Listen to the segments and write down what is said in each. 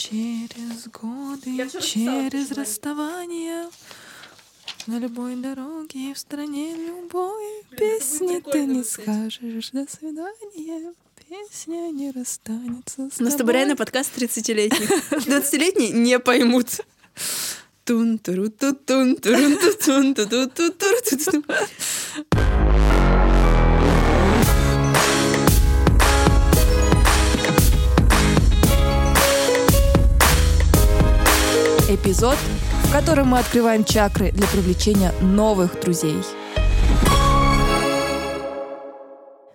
Через годы, через расставание на любой дороге в стране любой песни ты не скажешь до свидания. Песня не расстанется с У нас с тобой реально подкаст 30-летних. 20-летние не поймут. тун туру тун тун турун тун тун тун Эпизод, в котором мы открываем чакры для привлечения новых друзей.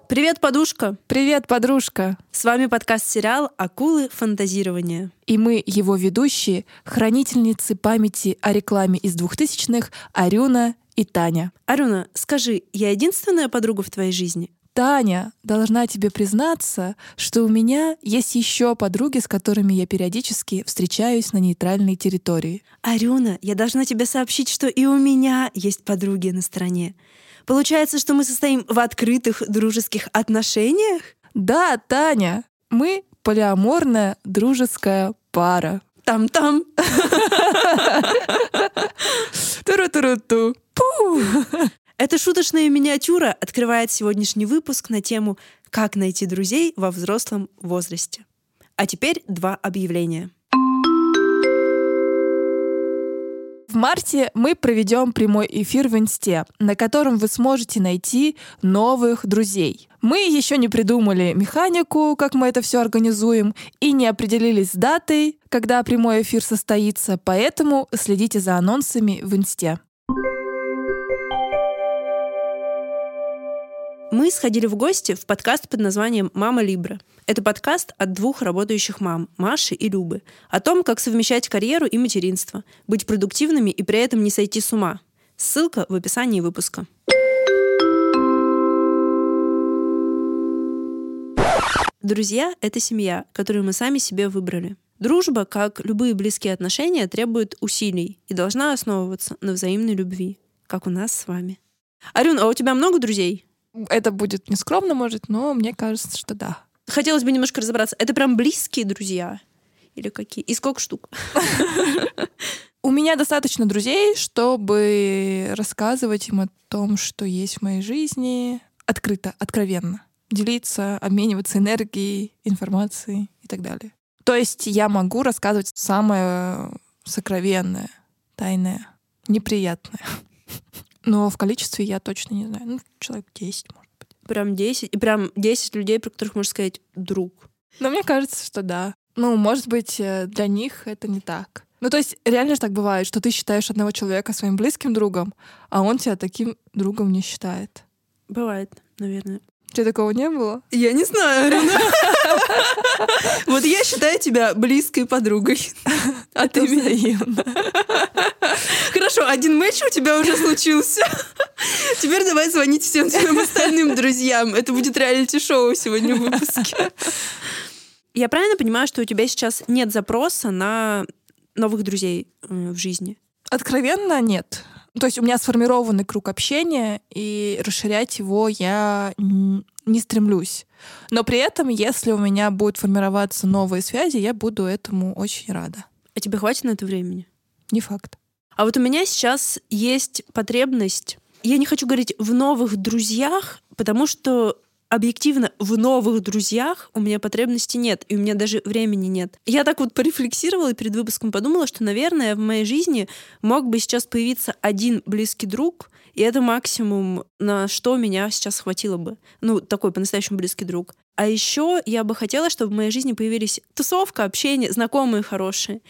Привет, подушка! Привет, подружка! С вами подкаст-сериал «Акулы фантазирования». И мы, его ведущие, хранительницы памяти о рекламе из двухтысячных Арюна и Таня. Арюна, скажи, я единственная подруга в твоей жизни? Таня, должна тебе признаться, что у меня есть еще подруги, с которыми я периодически встречаюсь на нейтральной территории. Арюна, я должна тебе сообщить, что и у меня есть подруги на стороне. Получается, что мы состоим в открытых дружеских отношениях? Да, Таня, мы полиаморная дружеская пара. Там-там. Туру-туру-ту. Пу! Эта шуточная миниатюра открывает сегодняшний выпуск на тему «Как найти друзей во взрослом возрасте». А теперь два объявления. В марте мы проведем прямой эфир в Инсте, на котором вы сможете найти новых друзей. Мы еще не придумали механику, как мы это все организуем, и не определились с датой, когда прямой эфир состоится, поэтому следите за анонсами в Инсте. Мы сходили в гости в подкаст под названием «Мама Либра». Это подкаст от двух работающих мам, Маши и Любы, о том, как совмещать карьеру и материнство, быть продуктивными и при этом не сойти с ума. Ссылка в описании выпуска. Друзья — это семья, которую мы сами себе выбрали. Дружба, как любые близкие отношения, требует усилий и должна основываться на взаимной любви, как у нас с вами. Арюн, а у тебя много друзей? Это будет нескромно, может, но мне кажется, что да. Хотелось бы немножко разобраться. Это прям близкие друзья? Или какие? И сколько штук? У меня достаточно друзей, чтобы рассказывать им о том, что есть в моей жизни, открыто, откровенно. Делиться, обмениваться энергией, информацией и так далее. То есть я могу рассказывать самое сокровенное, тайное, неприятное. Но в количестве я точно не знаю. Ну, человек 10, может быть. Прям 10? И прям 10 людей, про которых можно сказать друг? Но мне кажется, что да. Ну, может быть, э, для них это не так. Ну, то есть, реально же так бывает, что ты считаешь одного человека своим близким другом, а он тебя таким другом не считает. Бывает, наверное. Тебя такого не было? Я не знаю. Вот я считаю тебя близкой подругой. А ты меня... Хорошо, один матч у тебя уже случился. Теперь давай звонить всем своим остальным друзьям. Это будет реалити-шоу сегодня в выпуске. Я правильно понимаю, что у тебя сейчас нет запроса на новых друзей э, в жизни? Откровенно нет. То есть у меня сформированный круг общения, и расширять его я не стремлюсь. Но при этом, если у меня будут формироваться новые связи, я буду этому очень рада. А тебе хватит на это времени? Не факт. А вот у меня сейчас есть потребность, я не хочу говорить в новых друзьях, потому что объективно в новых друзьях у меня потребности нет, и у меня даже времени нет. Я так вот порефлексировала и перед выпуском подумала, что, наверное, в моей жизни мог бы сейчас появиться один близкий друг, и это максимум, на что меня сейчас хватило бы. Ну, такой по-настоящему близкий друг. А еще я бы хотела, чтобы в моей жизни появились тусовка, общение, знакомые хорошие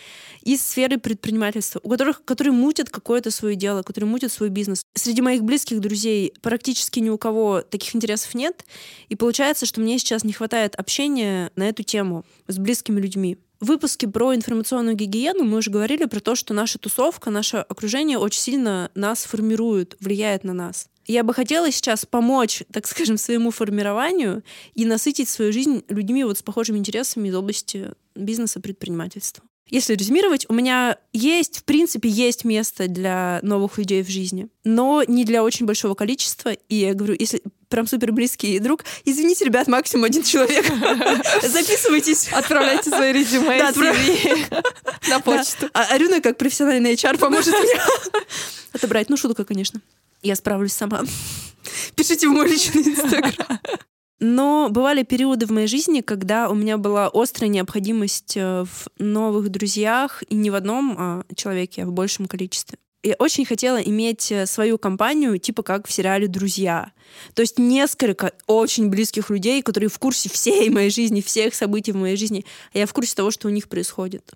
из сферы предпринимательства, у которых, которые мутят какое-то свое дело, которые мутят свой бизнес. Среди моих близких друзей практически ни у кого таких интересов нет. И получается, что мне сейчас не хватает общения на эту тему с близкими людьми. В выпуске про информационную гигиену мы уже говорили про то, что наша тусовка, наше окружение очень сильно нас формирует, влияет на нас. Я бы хотела сейчас помочь, так скажем, своему формированию и насытить свою жизнь людьми вот с похожими интересами из области бизнеса, предпринимательства. Если резюмировать, у меня есть, в принципе, есть место для новых людей в жизни, но не для очень большого количества. И я говорю, если прям супер близкий друг, извините, ребят, максимум один человек. Записывайтесь. Отправляйте свои резюме Да, на почту. А Арюна, как профессиональный HR, поможет мне отобрать. Ну, шутка, конечно. Я справлюсь сама. Пишите в мой личный инстаграм. Но бывали периоды в моей жизни, когда у меня была острая необходимость э, в новых друзьях, и не в одном а человеке, а в большем количестве. Я очень хотела иметь э, свою компанию, типа как в сериале «Друзья». То есть несколько очень близких людей, которые в курсе всей моей жизни, всех событий в моей жизни, а я в курсе того, что у них происходит.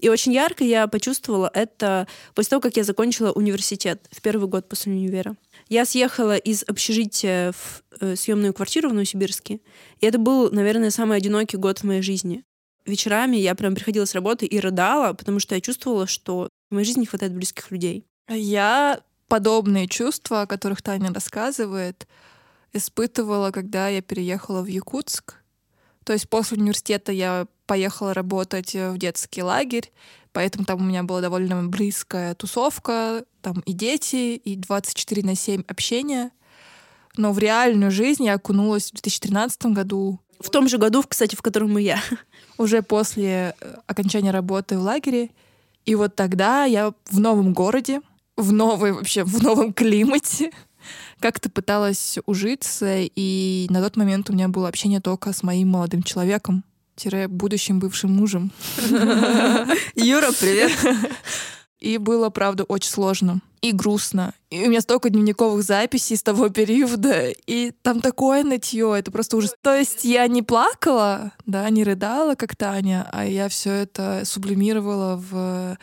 И очень ярко я почувствовала это после того, как я закончила университет в первый год после универа. Я съехала из общежития в э, съемную квартиру в Новосибирске, и это был, наверное, самый одинокий год в моей жизни. Вечерами я прям приходила с работы и рыдала, потому что я чувствовала, что в моей жизни не хватает близких людей. Я подобные чувства, о которых Таня рассказывает, испытывала, когда я переехала в Якутск. То есть после университета я поехала работать в детский лагерь, поэтому там у меня была довольно близкая тусовка, там и дети, и 24 на 7 общения. Но в реальную жизнь я окунулась в 2013 году. В том же году, кстати, в котором и я. Уже после э, окончания работы в лагере. И вот тогда я в новом городе, в новой вообще, в новом климате, как-то пыталась ужиться, и на тот момент у меня было общение только с моим молодым человеком, будущим бывшим мужем. Юра, привет! И было, правда, очень сложно и грустно. И у меня столько дневниковых записей с того периода, и там такое нытье, это просто ужас. То есть я не плакала, да, не рыдала, как Таня, а я все это сублимировала в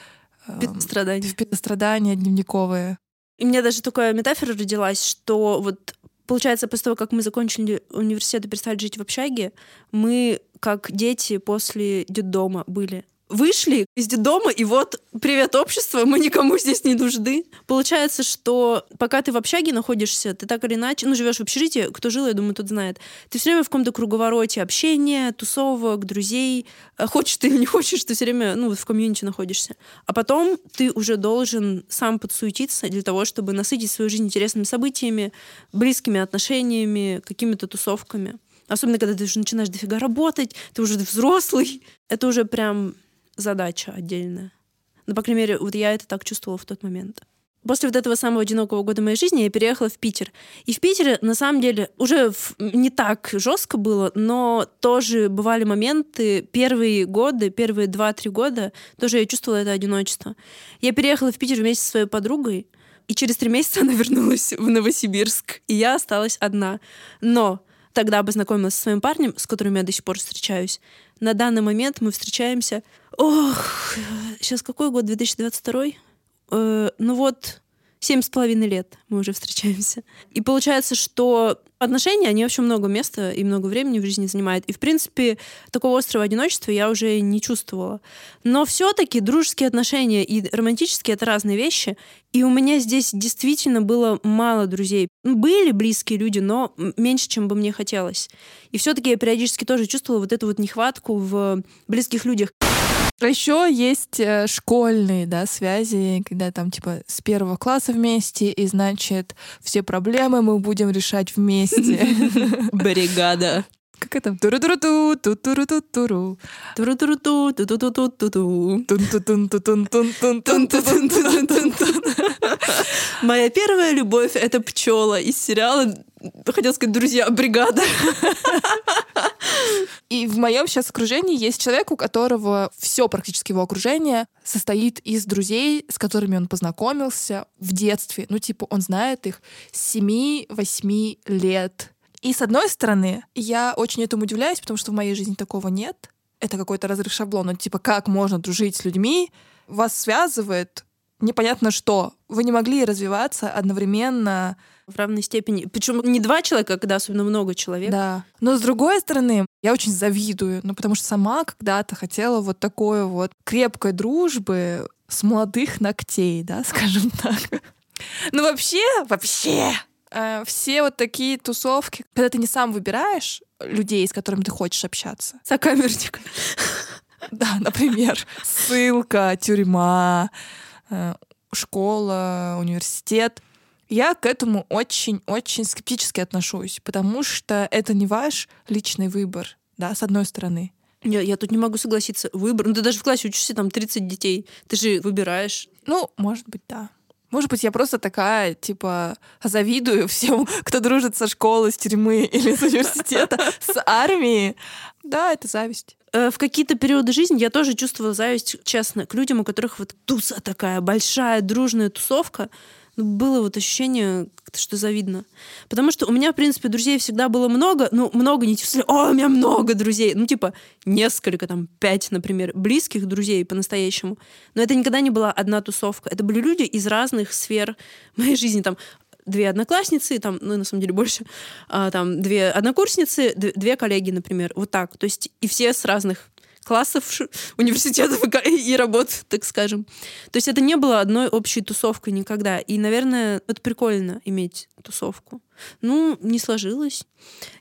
э, страдания. В страдания дневниковые. И у меня даже такая метафора родилась, что вот получается, после того, как мы закончили университет и перестали жить в общаге, мы как дети после детдома были вышли из дома, и вот, привет, общество, мы никому здесь не нужны. Получается, что пока ты в общаге находишься, ты так или иначе, ну, живешь в общежитии, кто жил, я думаю, тот знает, ты все время в каком-то круговороте общения, тусовок, друзей, э, хочешь ты или не хочешь, ты все время, ну, в комьюнити находишься. А потом ты уже должен сам подсуетиться для того, чтобы насытить свою жизнь интересными событиями, близкими отношениями, какими-то тусовками. Особенно, когда ты уже начинаешь дофига работать, ты уже взрослый. Это уже прям задача отдельная. Ну, по крайней мере, вот я это так чувствовала в тот момент. После вот этого самого одинокого года моей жизни я переехала в Питер. И в Питере, на самом деле, уже не так жестко было, но тоже бывали моменты, первые годы, первые два-три года, тоже я чувствовала это одиночество. Я переехала в Питер вместе со своей подругой, и через три месяца она вернулась в Новосибирск, и я осталась одна. Но тогда познакомилась со своим парнем, с которым я до сих пор встречаюсь. На данный момент мы встречаемся... Ох, сейчас какой год? 2022? Э, ну вот, семь с половиной лет мы уже встречаемся. И получается, что отношения, они вообще много места и много времени в жизни занимают. И, в принципе, такого острого одиночества я уже не чувствовала. Но все-таки дружеские отношения и романтические — это разные вещи. И у меня здесь действительно было мало друзей. Были близкие люди, но меньше, чем бы мне хотелось. И все-таки я периодически тоже чувствовала вот эту вот нехватку в близких людях. А еще есть э, школьные, да, связи, когда там типа с первого класса вместе, и значит все проблемы мы будем решать вместе. Бригада. Как это? Туру-туру-ту, ту-туру-ту-туру. Туру-туру-ту, ту-ту-ту-ту-ту. Моя первая любовь — это пчела из сериала, хотел сказать, друзья, бригада. И в моем сейчас окружении есть человек, у которого все практически его окружение состоит из друзей, с которыми он познакомился в детстве. Ну, типа, он знает их с 7-8 лет. И с одной стороны, я очень этому удивляюсь, потому что в моей жизни такого нет. Это какой-то разрыв шаблона. Типа, как можно дружить с людьми? Вас связывает непонятно что. Вы не могли развиваться одновременно в равной степени. Причем не два человека, а когда особенно много человек. Да. Но с другой стороны, я очень завидую, ну потому что сама когда-то хотела вот такой вот крепкой дружбы с молодых ногтей, да, скажем так. Ну вообще, вообще, э, все вот такие тусовки, когда ты не сам выбираешь людей, с которыми ты хочешь общаться. Сокамерник. Да, например, ссылка, тюрьма, э, школа, университет. Я к этому очень-очень скептически отношусь, потому что это не ваш личный выбор, да, с одной стороны. Я, я тут не могу согласиться. Выбор. Ну, ты даже в классе учишься, там 30 детей. Ты же выбираешь. Ну, может быть, да. Может быть, я просто такая, типа, завидую всем, кто дружит со школы, с тюрьмы или с университета, с армии. Да, это зависть. Э, в какие-то периоды жизни я тоже чувствовала зависть, честно, к людям, у которых вот туса такая большая, дружная тусовка, ну, было вот ощущение, что завидно. Потому что у меня, в принципе, друзей всегда было много, ну, много не в о, у меня много друзей. Ну, типа, несколько, там, пять, например, близких друзей по-настоящему. Но это никогда не была одна тусовка. Это были люди из разных сфер моей жизни. Там, две одноклассницы, там, ну, на самом деле больше, а, там, две однокурсницы, две коллеги, например. Вот так. То есть и все с разных классов, университетов и работ, так скажем. То есть это не было одной общей тусовкой никогда. И, наверное, это прикольно иметь тусовку. Ну, не сложилось.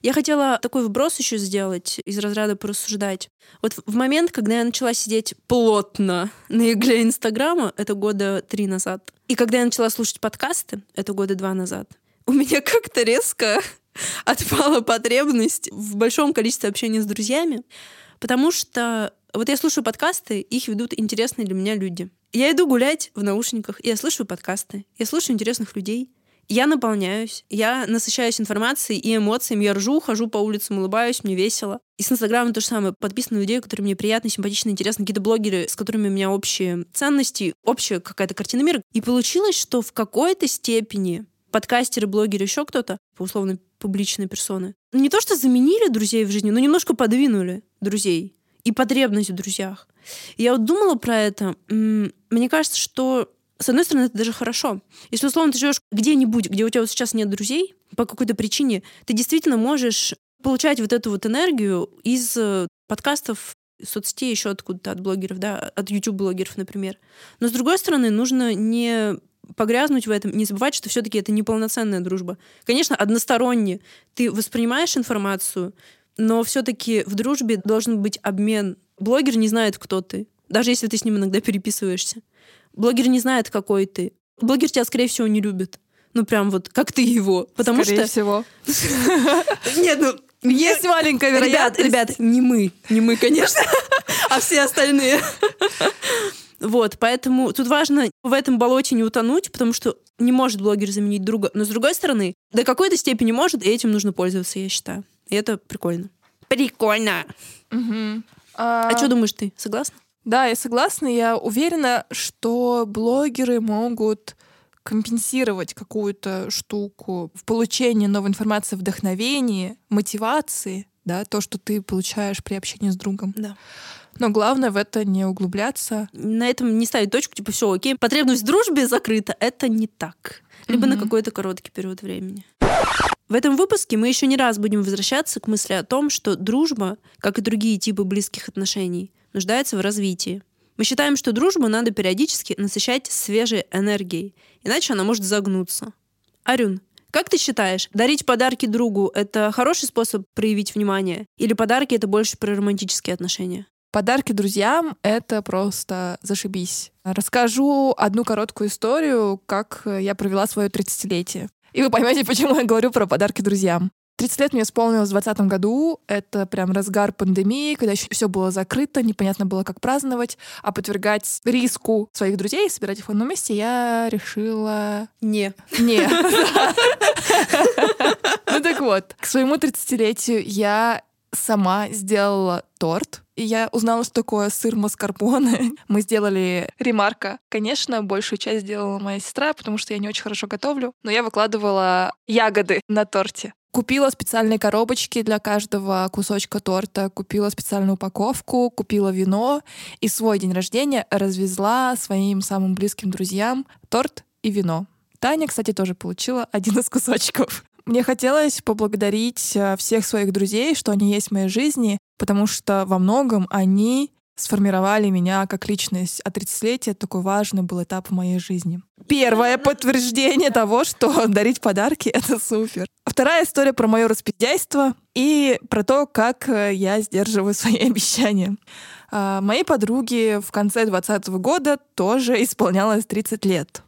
Я хотела такой вброс еще сделать, из разряда порассуждать. Вот в момент, когда я начала сидеть плотно на игле Инстаграма, это года три назад, и когда я начала слушать подкасты, это года два назад, у меня как-то резко отпала потребность в большом количестве общения с друзьями. Потому что вот я слушаю подкасты, их ведут интересные для меня люди. Я иду гулять в наушниках, и я слушаю подкасты, я слушаю интересных людей. Я наполняюсь, я насыщаюсь информацией и эмоциями, я ржу, хожу по улицам, улыбаюсь, мне весело. И с Инстаграмом то же самое. Подписаны людей, которые мне приятны, симпатичны, интересны, какие-то блогеры, с которыми у меня общие ценности, общая какая-то картина мира. И получилось, что в какой-то степени подкастеры, блогеры, еще кто-то, условно публичные персоны, не то что заменили друзей в жизни, но немножко подвинули друзей и потребность в друзьях. я вот думала про это. Мне кажется, что с одной стороны, это даже хорошо. Если, условно, ты живешь где-нибудь, где у тебя вот сейчас нет друзей, по какой-то причине, ты действительно можешь получать вот эту вот энергию из э, подкастов, соцсетей, еще откуда-то от блогеров, да, от YouTube-блогеров, например. Но, с другой стороны, нужно не погрязнуть в этом, не забывать, что все-таки это неполноценная дружба. Конечно, односторонне ты воспринимаешь информацию, но все-таки в дружбе должен быть обмен. Блогер не знает, кто ты, даже если ты с ним иногда переписываешься. Блогер не знает, какой ты. Блогер тебя, скорее всего, не любит. Ну, прям вот, как ты его. Потому скорее что... всего. Нет, ну, есть маленькая вероятность. Ребят, ребят, не мы. Не мы, конечно, а все остальные. Вот, поэтому тут важно в этом болоте не утонуть, потому что не может блогер заменить друга. Но с другой стороны, до какой-то степени может, и этим нужно пользоваться, я считаю. И это прикольно. Прикольно. Угу. А, а что думаешь ты? Согласна? Да, я согласна. Я уверена, что блогеры могут компенсировать какую-то штуку в получении новой информации, вдохновении, мотивации, да, то, что ты получаешь при общении с другом. Да. Но главное в это не углубляться. На этом не ставить точку, типа, все, окей, потребность в дружбе закрыта. Это не так. Либо mm-hmm. на какой-то короткий период времени. В этом выпуске мы еще не раз будем возвращаться к мысли о том, что дружба, как и другие типы близких отношений, нуждается в развитии. Мы считаем, что дружбу надо периодически насыщать свежей энергией, иначе она может загнуться. Арюн, как ты считаешь, дарить подарки другу — это хороший способ проявить внимание? Или подарки — это больше про романтические отношения? Подарки друзьям — это просто зашибись. Расскажу одну короткую историю, как я провела свое 30-летие. И вы поймете, почему я говорю про подарки друзьям. 30 лет мне исполнилось в 2020 году. Это прям разгар пандемии, когда еще все было закрыто, непонятно было, как праздновать. А подвергать риску своих друзей, собирать их в одном месте, я решила... Не. Не. Ну так вот, к своему 30-летию я сама сделала торт. И я узнала, что такое сыр маскарпоне. Мы сделали ремарка. Конечно, большую часть сделала моя сестра, потому что я не очень хорошо готовлю. Но я выкладывала ягоды на торте. Купила специальные коробочки для каждого кусочка торта, купила специальную упаковку, купила вино и свой день рождения развезла своим самым близким друзьям торт и вино. Таня, кстати, тоже получила один из кусочков. Мне хотелось поблагодарить э, всех своих друзей, что они есть в моей жизни, потому что во многом они сформировали меня как личность. А 30-летие — такой важный был этап в моей жизни. Первое подтверждение того, что дарить подарки — это супер. Вторая история про мое распиздяйство и про то, как э, я сдерживаю свои обещания. А, моей подруге в конце 2020 года тоже исполнялось 30 лет.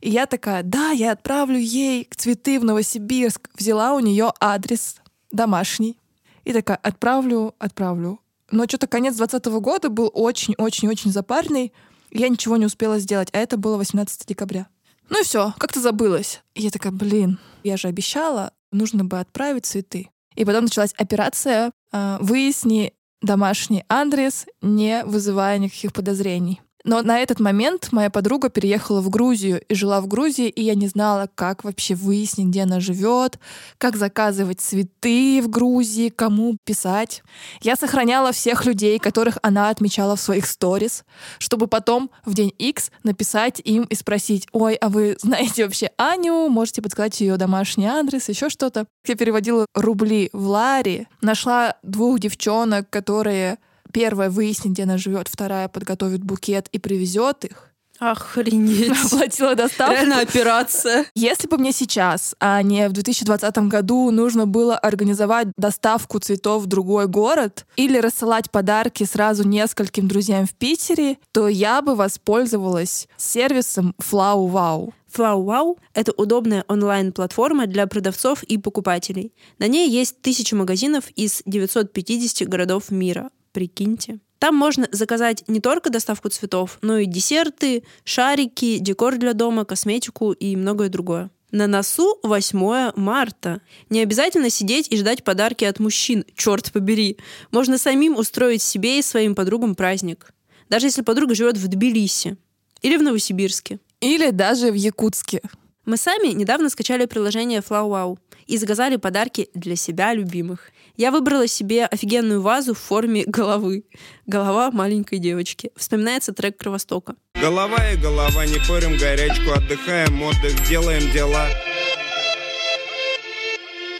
И я такая, да, я отправлю ей цветы в Новосибирск. Взяла у нее адрес домашний. И такая, отправлю, отправлю. Но что-то конец 2020 года был очень-очень-очень запарный. Я ничего не успела сделать, а это было 18 декабря. Ну и все, как-то забылось. И я такая, блин, я же обещала, нужно бы отправить цветы. И потом началась операция э, «Выясни домашний адрес, не вызывая никаких подозрений». Но на этот момент моя подруга переехала в Грузию и жила в Грузии, и я не знала, как вообще выяснить, где она живет, как заказывать цветы в Грузии, кому писать. Я сохраняла всех людей, которых она отмечала в своих сторис, чтобы потом в день X написать им и спросить, ой, а вы знаете вообще Аню, можете подсказать ее домашний адрес, еще что-то. Я переводила рубли в лари, нашла двух девчонок, которые Первая выяснит, где она живет, вторая подготовит букет и привезет их. Охренеть. Оплатила доставку. Реально операция. Если бы мне сейчас, а не в 2020 году, нужно было организовать доставку цветов в другой город или рассылать подарки сразу нескольким друзьям в Питере, то я бы воспользовалась сервисом Flow Wow. FlowWow — это удобная онлайн-платформа для продавцов и покупателей. На ней есть тысячи магазинов из 950 городов мира. Прикиньте. Там можно заказать не только доставку цветов, но и десерты, шарики, декор для дома, косметику и многое другое. На носу 8 марта. Не обязательно сидеть и ждать подарки от мужчин, черт побери. Можно самим устроить себе и своим подругам праздник. Даже если подруга живет в Тбилиси или в Новосибирске. Или даже в Якутске. Мы сами недавно скачали приложение FlowWow и заказали подарки для себя любимых. Я выбрала себе офигенную вазу в форме головы. Голова маленькой девочки. Вспоминается трек Кровостока. Голова и голова, не порим горячку, отдыхаем, отдых, делаем дела.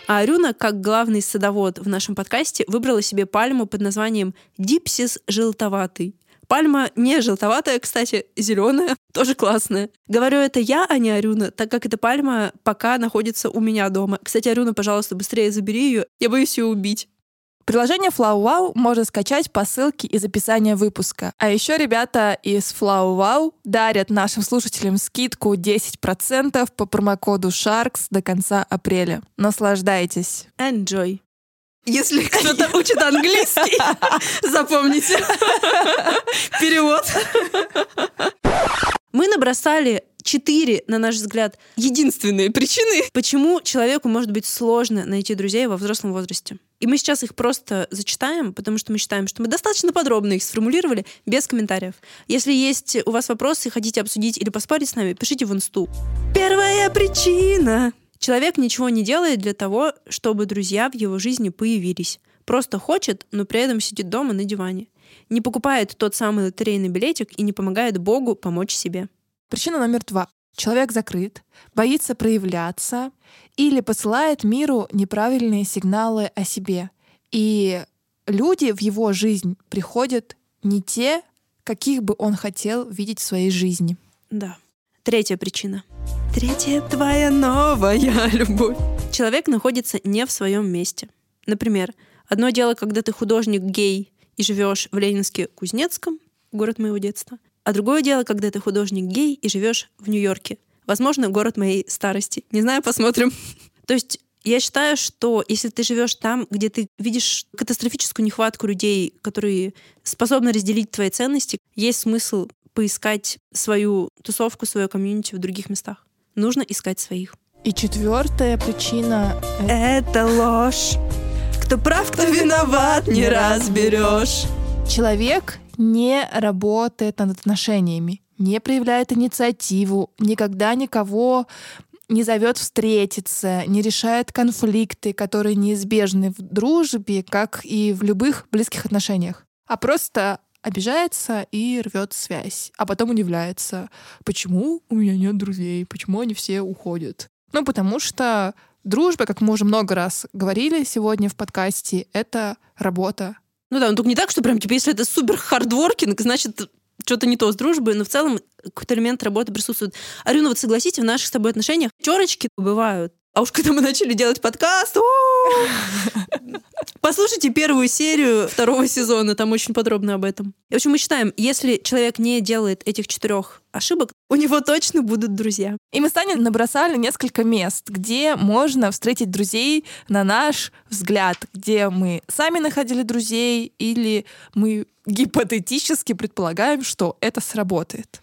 А Арюна, как главный садовод в нашем подкасте, выбрала себе пальму под названием «Дипсис желтоватый». Пальма не желтоватая, кстати, зеленая, тоже классная. Говорю это я, а не Арюна, так как эта пальма пока находится у меня дома. Кстати, Арюна, пожалуйста, быстрее забери ее, я боюсь ее убить. Приложение FlowWow можно скачать по ссылке из описания выпуска. А еще ребята из FlowWow дарят нашим слушателям скидку 10% по промокоду SHARKS до конца апреля. Наслаждайтесь. Enjoy. Если кто-то учит английский, запомните. Перевод. Мы набросали четыре, на наш взгляд, единственные причины, почему человеку может быть сложно найти друзей во взрослом возрасте. И мы сейчас их просто зачитаем, потому что мы считаем, что мы достаточно подробно их сформулировали, без комментариев. Если есть у вас вопросы, хотите обсудить или поспорить с нами, пишите в инсту. Первая причина Человек ничего не делает для того, чтобы друзья в его жизни появились. Просто хочет, но при этом сидит дома на диване. Не покупает тот самый лотерейный билетик и не помогает Богу помочь себе. Причина номер два. Человек закрыт, боится проявляться или посылает миру неправильные сигналы о себе. И люди в его жизнь приходят не те, каких бы он хотел видеть в своей жизни. Да. Третья причина. Третья твоя новая любовь. Человек находится не в своем месте. Например, одно дело, когда ты художник гей и живешь в Ленинске Кузнецком, город моего детства, а другое дело, когда ты художник гей и живешь в Нью-Йорке. Возможно, город моей старости. Не знаю, посмотрим. То есть я считаю, что если ты живешь там, где ты видишь катастрофическую нехватку людей, которые способны разделить твои ценности, есть смысл поискать свою тусовку, свою комьюнити в других местах. Нужно искать своих. И четвертая причина — это ложь. Кто прав, кто виноват, не разберешь. Человек не работает над отношениями, не проявляет инициативу, никогда никого не зовет встретиться, не решает конфликты, которые неизбежны в дружбе, как и в любых близких отношениях, а просто обижается и рвет связь, а потом удивляется, почему у меня нет друзей, почему они все уходят. Ну, потому что дружба, как мы уже много раз говорили сегодня в подкасте, это работа. Ну да, ну только не так, что прям, типа, если это супер хардворкинг, значит, что-то не то с дружбой, но в целом какой-то элемент работы присутствует. Арюна, вот согласитесь, в наших с тобой отношениях терочки бывают. А уж когда мы начали делать подкаст, послушайте первую серию второго сезона, там очень подробно об этом. И, в общем, мы считаем, если человек не делает этих четырех ошибок, у него точно будут друзья. И мы с Таней набросали несколько мест, где можно встретить друзей на наш взгляд, где мы сами находили друзей или мы гипотетически предполагаем, что это сработает.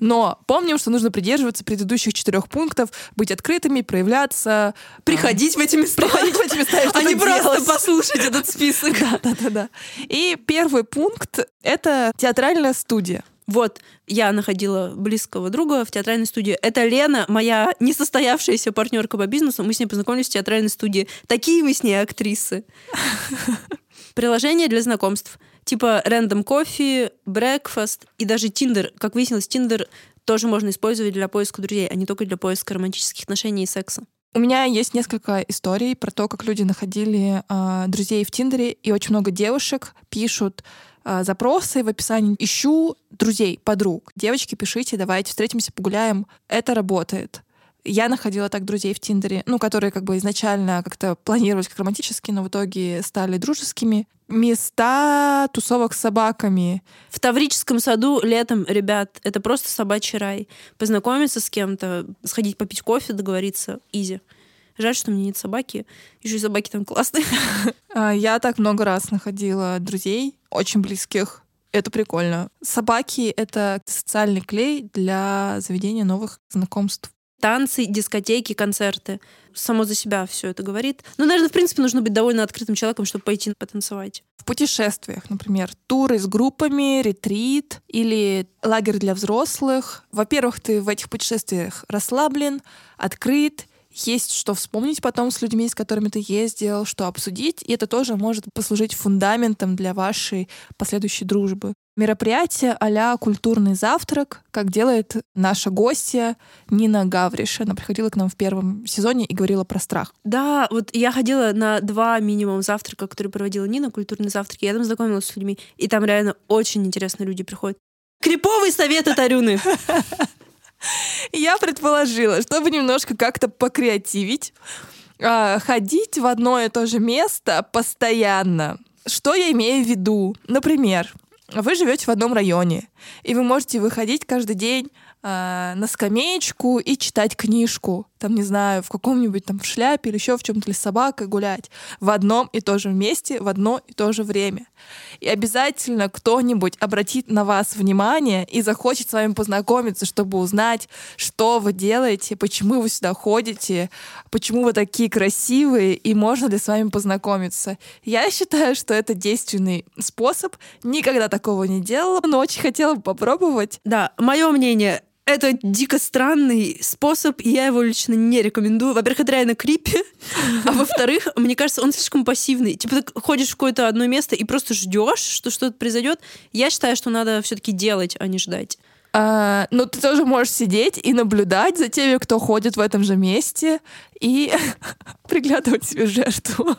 Но помним, что нужно придерживаться предыдущих четырех пунктов, быть открытыми, проявляться, приходить в эти места, приходить в эти места, а не просто послушать этот список. Да, да, да, да. И первый пункт — это театральная студия. Вот, я находила близкого друга в театральной студии. Это Лена, моя несостоявшаяся партнерка по бизнесу. Мы с ней познакомились в театральной студии. Такие мы с ней актрисы. Приложение для знакомств типа Random Coffee, Breakfast и даже Tinder. Как выяснилось, Tinder тоже можно использовать для поиска друзей, а не только для поиска романтических отношений и секса. У меня есть несколько историй про то, как люди находили э, друзей в Тиндере, и очень много девушек пишут э, запросы в описании «ищу друзей, подруг». Девочки, пишите, давайте встретимся, погуляем. Это работает. Я находила так друзей в Тиндере, ну, которые как бы изначально как-то планировались как романтические, но в итоге стали дружескими. Места тусовок с собаками. В Таврическом саду летом, ребят, это просто собачий рай. Познакомиться с кем-то, сходить попить кофе, договориться, изи. Жаль, что у меня нет собаки. Еще и собаки там классные. А, я так много раз находила друзей, очень близких. Это прикольно. Собаки — это социальный клей для заведения новых знакомств танцы, дискотеки, концерты. Само за себя все это говорит. Ну, наверное, в принципе, нужно быть довольно открытым человеком, чтобы пойти потанцевать. В путешествиях, например, туры с группами, ретрит или лагерь для взрослых. Во-первых, ты в этих путешествиях расслаблен, открыт, есть что вспомнить потом с людьми, с которыми ты ездил, что обсудить, и это тоже может послужить фундаментом для вашей последующей дружбы. Мероприятие а культурный завтрак, как делает наша гостья Нина Гавриш. Она приходила к нам в первом сезоне и говорила про страх. Да, вот я ходила на два минимум завтрака, которые проводила Нина, культурный завтрак. Я там знакомилась с людьми, и там реально очень интересные люди приходят. Криповый совет от Арюны. Я предположила, чтобы немножко как-то покреативить, а, ходить в одно и то же место постоянно. Что я имею в виду? Например, вы живете в одном районе, и вы можете выходить каждый день э, на скамеечку и читать книжку. Там, не знаю, в каком-нибудь там в шляпе или еще в чем-то, или собакой гулять. В одном и то же месте, в одно и то же время. И обязательно кто-нибудь обратит на вас внимание и захочет с вами познакомиться, чтобы узнать, что вы делаете, почему вы сюда ходите, почему вы такие красивые, и можно ли с вами познакомиться. Я считаю, что это действенный способ. Никогда такого не делала, но очень хотела бы попробовать. Да, мое мнение, это дико странный способ, и я его лично не рекомендую. Во-первых, это реально крипи, а во-вторых, мне кажется, он слишком пассивный. Типа ты ходишь в какое-то одно место и просто ждешь, что что-то произойдет. Я считаю, что надо все-таки делать, а не ждать. А, но ты тоже можешь сидеть и наблюдать за теми, кто ходит в этом же месте, и приглядывать себе жертву.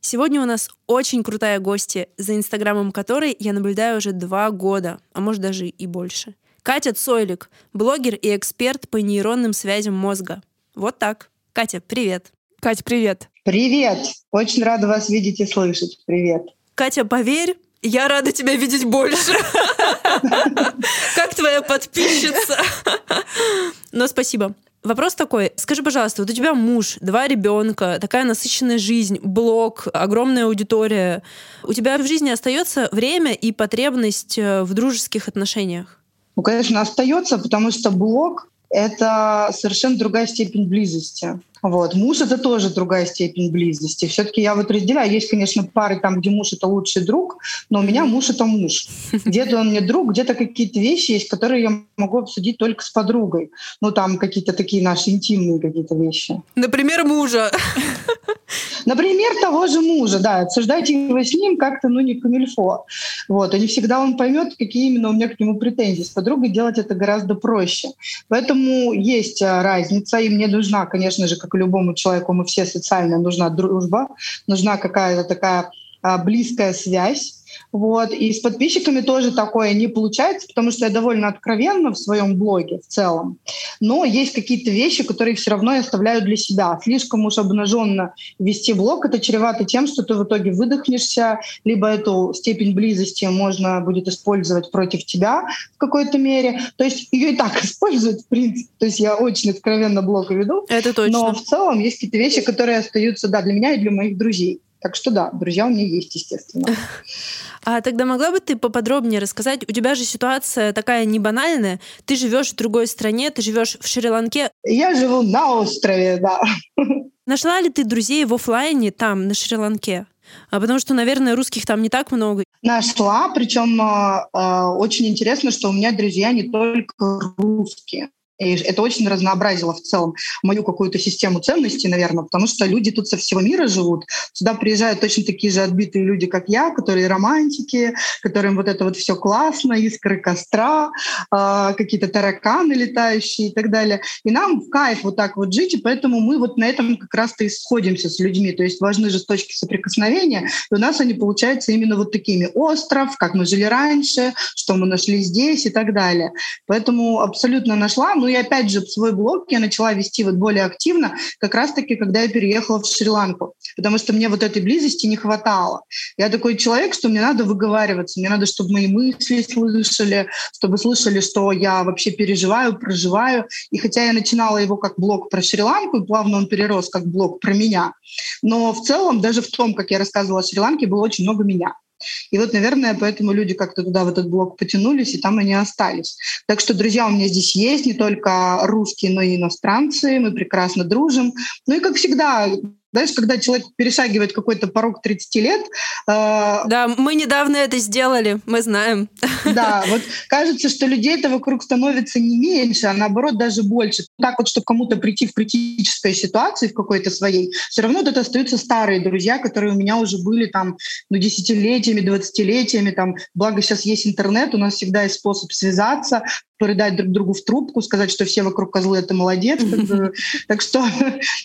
Сегодня у нас очень крутая гостья, за инстаграмом которой я наблюдаю уже два года, а может даже и больше. Катя Цойлик, блогер и эксперт по нейронным связям мозга. Вот так. Катя, привет. Катя, привет. Привет. Очень рада вас видеть и слышать. Привет. Катя, поверь, я рада тебя видеть больше. Как твоя подписчица. Но спасибо. Вопрос такой. Скажи, пожалуйста, вот у тебя муж, два ребенка, такая насыщенная жизнь, блог, огромная аудитория. У тебя в жизни остается время и потребность э, в дружеских отношениях? Ну, конечно, остается, потому что блог — это совершенно другая степень близости. Вот. Муж — это тоже другая степень близости. все таки я вот разделяю. Есть, конечно, пары там, где муж — это лучший друг, но у меня муж — это муж. Где-то он мне друг, где-то какие-то вещи есть, которые я могу обсудить только с подругой. Ну, там какие-то такие наши интимные какие-то вещи. Например, мужа. Например, того же мужа, да, обсуждайте его с ним как-то, ну, не камильфо. Вот, и не всегда он поймет, какие именно у меня к нему претензии. С подругой делать это гораздо проще. Поэтому есть а, разница, и мне нужна, конечно же, как и любому человеку, мы все социально, нужна дружба, нужна какая-то такая а, близкая связь. Вот. И с подписчиками тоже такое не получается, потому что я довольно откровенна в своем блоге в целом. Но есть какие-то вещи, которые все равно я оставляю для себя. Слишком уж обнаженно вести блог, это чревато тем, что ты в итоге выдохнешься, либо эту степень близости можно будет использовать против тебя в какой-то мере. То есть ее и так используют, в принципе. То есть я очень откровенно блог веду. Это точно. Но в целом есть какие-то вещи, которые остаются да, для меня и для моих друзей. Так что да, друзья у меня есть, естественно. А тогда могла бы ты поподробнее рассказать? У тебя же ситуация такая не банальная. Ты живешь в другой стране, ты живешь в Шри-Ланке. Я живу на острове, да. Нашла ли ты друзей в офлайне там, на Шри-Ланке? А потому что, наверное, русских там не так много. Нашла, причем э, э, очень интересно, что у меня друзья не только русские. И это очень разнообразило в целом мою какую-то систему ценностей, наверное, потому что люди тут со всего мира живут. Сюда приезжают точно такие же отбитые люди, как я, которые романтики, которым вот это вот все классно, искры костра, э, какие-то тараканы летающие и так далее. И нам в кайф вот так вот жить, и поэтому мы вот на этом как раз-то и сходимся с людьми. То есть важны же точки соприкосновения, и у нас они получаются именно вот такими. Остров, как мы жили раньше, что мы нашли здесь и так далее. Поэтому абсолютно нашла. Ну и опять же, свой блог я начала вести вот более активно, как раз-таки, когда я переехала в Шри-Ланку, потому что мне вот этой близости не хватало. Я такой человек, что мне надо выговариваться, мне надо, чтобы мои мысли слышали, чтобы слышали, что я вообще переживаю, проживаю. И хотя я начинала его как блог про Шри-Ланку, и плавно он перерос как блог про меня, но в целом, даже в том, как я рассказывала о Шри-Ланке, было очень много меня. И вот, наверное, поэтому люди как-то туда, в этот блок потянулись, и там они остались. Так что, друзья, у меня здесь есть не только русские, но и иностранцы, мы прекрасно дружим. Ну и, как всегда, знаешь, когда человек перешагивает какой-то порог 30 лет... Э, да, мы недавно это сделали, мы знаем. Да, вот кажется, что людей-то вокруг становится не меньше, а наоборот даже больше. Так вот, чтобы кому-то прийти в критической ситуации, в какой-то своей, все равно это остаются старые друзья, которые у меня уже были там ну, десятилетиями, двадцатилетиями. Там, благо сейчас есть интернет, у нас всегда есть способ связаться, порыдать друг другу в трубку, сказать, что все вокруг козлы — это молодец. Так что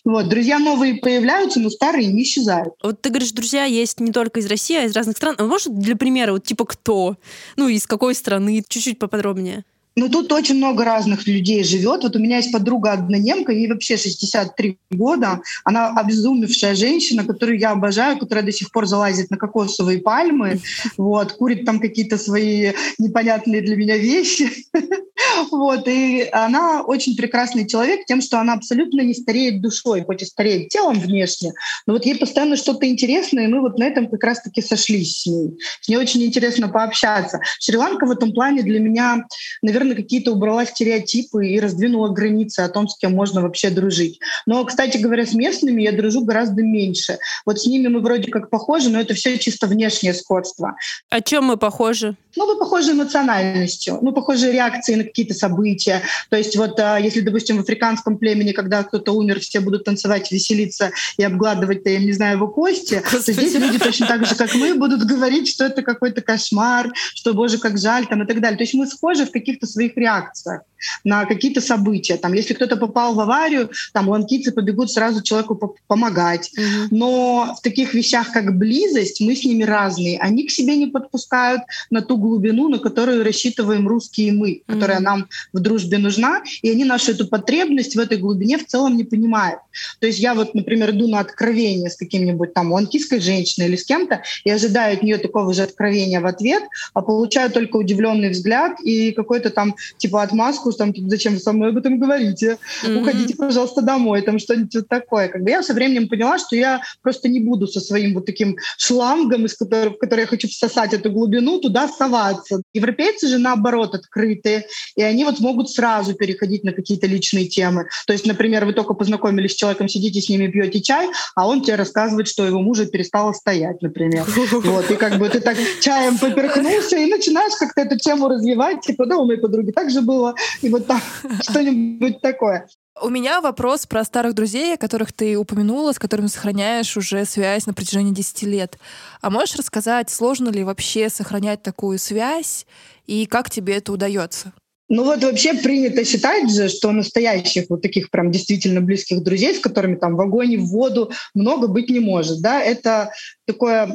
вот, друзья новые появляются, но старые не исчезают. Вот ты говоришь, друзья есть не только из России, а из разных стран. А может, для примера, вот типа кто? Ну, из какой страны? Чуть-чуть поподробнее. Ну, тут очень много разных людей живет. Вот у меня есть подруга одна немка, ей вообще 63 года. Она обезумевшая женщина, которую я обожаю, которая до сих пор залазит на кокосовые пальмы, вот, курит там какие-то свои непонятные для меня вещи. Вот, и она очень прекрасный человек тем, что она абсолютно не стареет душой, хоть и стареет телом внешне, но вот ей постоянно что-то интересное, и мы вот на этом как раз-таки сошлись с ней. С ней очень интересно пообщаться. Шри-Ланка в этом плане для меня, наверное, какие-то убрала стереотипы и раздвинула границы о том, с кем можно вообще дружить. Но, кстати говоря, с местными я дружу гораздо меньше. Вот с ними мы вроде как похожи, но это все чисто внешнее сходство. О чем мы похожи? Ну, мы похожи эмоциональностью, мы похожи реакцией на какие-то события. То есть вот а, если, допустим, в африканском племени, когда кто-то умер, все будут танцевать, веселиться и обгладывать, я не знаю, его кости, то здесь люди точно так же, как мы, будут говорить, что это какой-то кошмар, что, боже, как жаль, там и так далее. То есть мы схожи в каких-то своих реакциях на какие-то события. Там, если кто-то попал в аварию, там ланкийцы побегут сразу человеку помогать. Mm-hmm. Но в таких вещах, как близость, мы с ними разные. Они к себе не подпускают на ту глубину, на которую рассчитываем русские мы, mm-hmm. которая нам в дружбе нужна, и они нашу эту потребность в этой глубине в целом не понимают. То есть я вот, например, иду на откровение с каким-нибудь там ланкийской женщиной или с кем-то, и ожидаю от нее такого же откровения в ответ, а получаю только удивленный взгляд и какой-то там типа отмазку там, зачем вы со мной об этом говорите? Mm-hmm. Уходите, пожалуйста, домой, там что-нибудь такое. Как бы я со временем поняла, что я просто не буду со своим вот таким шлангом, из которого, в который я хочу всосать эту глубину, туда соваться. Европейцы же, наоборот, открытые, и они вот могут сразу переходить на какие-то личные темы. То есть, например, вы только познакомились с человеком, сидите с ними, пьете чай, а он тебе рассказывает, что его мужа перестала стоять, например. Вот, и как бы ты так чаем поперхнулся и начинаешь как-то эту тему развивать, типа, да, у моей подруги так же было, и вот так, что-нибудь такое. У меня вопрос про старых друзей, которых ты упомянула, с которыми сохраняешь уже связь на протяжении 10 лет. А можешь рассказать, сложно ли вообще сохранять такую связь и как тебе это удается? Ну вот вообще принято считать же, что настоящих вот таких прям действительно близких друзей, с которыми там в огонь, в воду много быть не может. Да? Это такое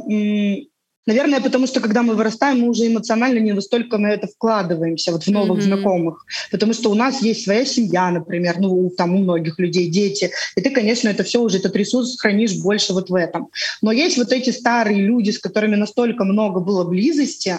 Наверное, потому что когда мы вырастаем, мы уже эмоционально не настолько на это вкладываемся, вот в новых mm-hmm. знакомых. Потому что у нас есть своя семья, например, ну, там у многих людей дети. И ты, конечно, это все уже, этот ресурс хранишь больше вот в этом. Но есть вот эти старые люди, с которыми настолько много было близости,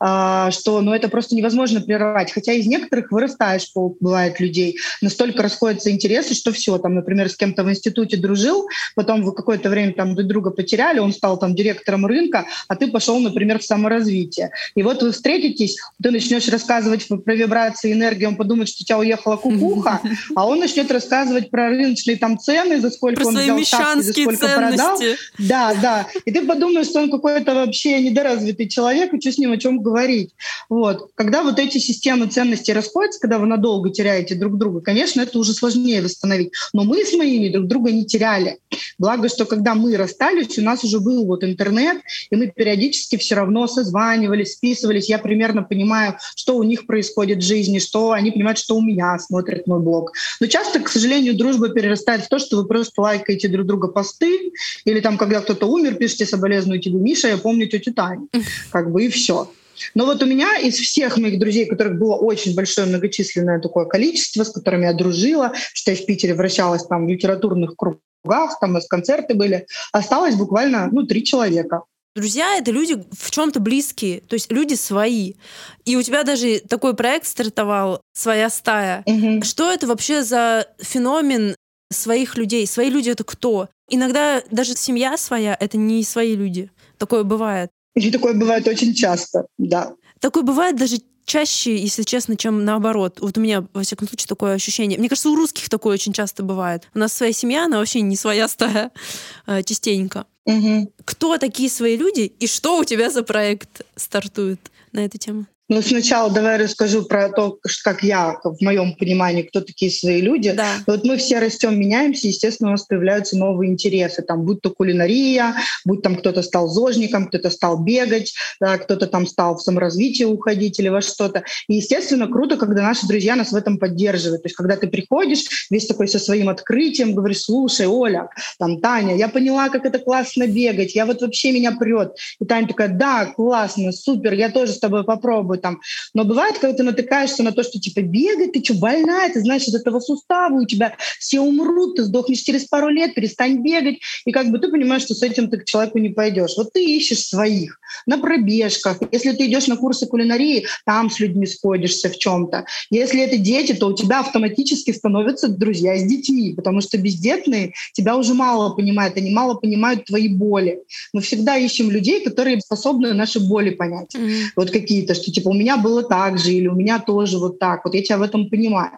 э, что ну, это просто невозможно прервать. Хотя из некоторых вырастаешь, бывает, людей. Настолько расходятся интересы, что все, там, например, с кем-то в институте дружил, потом вы какое-то время там друг друга потеряли, он стал там директором рынка, а ты пошел, например, в саморазвитие. И вот вы встретитесь, ты начнешь рассказывать про вибрации энергии, он подумает, что у тебя уехала кукуха, а он начнет рассказывать про рыночные там цены, за сколько про он взял шапки, за сколько ценности. продал. Да, да. И ты подумаешь, что он какой-то вообще недоразвитый человек, и что с ним о чем говорить. Вот. Когда вот эти системы ценностей расходятся, когда вы надолго теряете друг друга, конечно, это уже сложнее восстановить. Но мы с моими друг друга не теряли. Благо, что когда мы расстались, у нас уже был вот интернет, и мы периодически все равно созванивались, списывались. Я примерно понимаю, что у них происходит в жизни, что они понимают, что у меня смотрят мой блог. Но часто, к сожалению, дружба перерастает в то, что вы просто лайкаете друг друга посты, или там, когда кто-то умер, пишите соболезную тебе, Миша, я помню тетю Таню. Как бы и все. Но вот у меня из всех моих друзей, которых было очень большое многочисленное такое количество, с которыми я дружила, что я в Питере вращалась там в литературных кругах, там у нас концерты были, осталось буквально ну, три человека. Друзья — это люди в чем-то близкие, то есть люди свои. И у тебя даже такой проект стартовал «Своя стая». Угу. Что это вообще за феномен своих людей? Свои люди — это кто? Иногда даже семья своя — это не свои люди. Такое бывает. И такое бывает очень часто, да. Такое бывает даже чаще, если честно, чем наоборот. Вот у меня, во всяком случае, такое ощущение. Мне кажется, у русских такое очень часто бывает. У нас своя семья, она вообще не своя стая э, частенько. Угу. Кто такие свои люди и что у тебя за проект стартует на эту тему? Ну, сначала давай расскажу про то, как я, в моем понимании, кто такие свои люди. Да. Вот мы все растем, меняемся, естественно, у нас появляются новые интересы. Там, будь то кулинария, будь там кто-то стал зожником, кто-то стал бегать, да, кто-то там стал в саморазвитие уходить или во что-то. И, естественно, круто, когда наши друзья нас в этом поддерживают. То есть, когда ты приходишь весь такой со своим открытием, говоришь, слушай, Оля, там, Таня, я поняла, как это классно бегать, я вот вообще меня прет. И Таня такая, да, классно, супер, я тоже с тобой попробую там. Но бывает, когда ты натыкаешься на то, что типа бегай, ты что, больная, ты знаешь, из этого сустава у тебя все умрут, ты сдохнешь через пару лет, перестань бегать. И как бы ты понимаешь, что с этим ты к человеку не пойдешь. Вот ты ищешь своих на пробежках. Если ты идешь на курсы кулинарии, там с людьми сходишься в чем-то. Если это дети, то у тебя автоматически становятся друзья с детьми, потому что бездетные тебя уже мало понимают, они мало понимают твои боли. Мы всегда ищем людей, которые способны наши боли понять. Mm-hmm. Вот какие-то, что типа у меня было так же, или у меня тоже вот так. Вот я тебя в этом понимаю.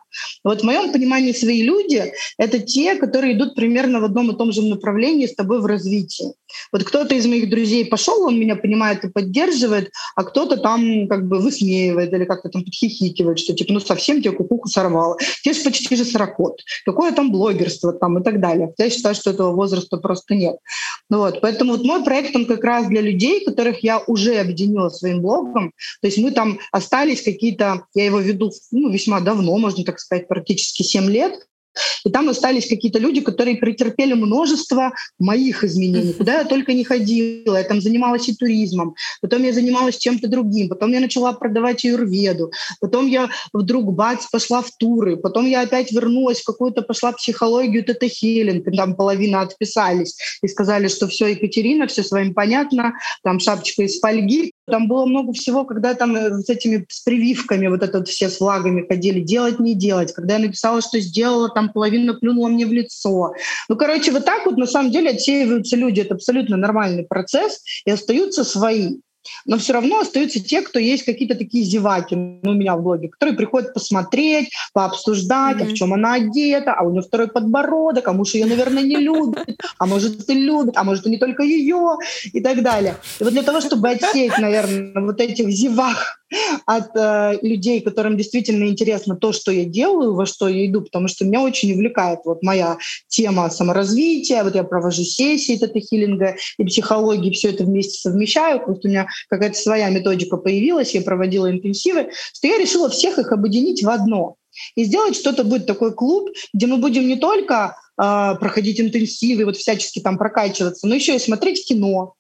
Вот в моем понимании свои люди — это те, которые идут примерно в одном и том же направлении с тобой в развитии. Вот кто-то из моих друзей пошел, он меня понимает и поддерживает, а кто-то там как бы высмеивает или как-то там подхихикивает, что типа, ну совсем тебе кукуху сорвало. Тебе же почти же сорокот. Какое там блогерство там и так далее. Я считаю, что этого возраста просто нет. Ну вот. Поэтому вот мой проект, он как раз для людей, которых я уже объединила своим блогом. То есть мы там остались какие-то, я его веду ну, весьма давно, можно так сказать, практически 7 лет, и там остались какие-то люди, которые претерпели множество моих изменений. Куда я только не ходила. Я там занималась и туризмом. Потом я занималась чем-то другим. Потом я начала продавать юрведу. Потом я вдруг, бац, пошла в туры. Потом я опять вернулась в какую-то, пошла психологию тета-хелинг. Там половина отписались и сказали, что все, Екатерина, все с вами понятно. Там шапочка из фольги. Там было много всего, когда там э, с этими с прививками вот это вот все с флагами ходили. Делать, не делать. Когда я написала, что сделала, там половина плюнула мне в лицо. Ну, короче, вот так вот на самом деле отсеиваются люди. Это абсолютно нормальный процесс, и остаются свои. Но все равно остаются те, кто есть какие-то такие зеваки ну, у меня в блоге, которые приходят посмотреть, пообсуждать, mm-hmm. а в чем она одета, а у нее второй подбородок, а муж ее, наверное, не любит, а может и любит, а может и не только ее и так далее. И вот для того, чтобы отсеять, наверное, вот этих зевак от э, людей, которым действительно интересно то, что я делаю, во что я иду, потому что меня очень увлекает вот моя тема саморазвития, вот я провожу сессии тета-хиллинга и психологии, все это вместе совмещаю, просто у меня какая-то своя методика появилась, я проводила интенсивы, что я решила всех их объединить в одно. И сделать что-то будет такой клуб, где мы будем не только проходить интенсивы, вот всячески там прокачиваться, но еще и смотреть кино,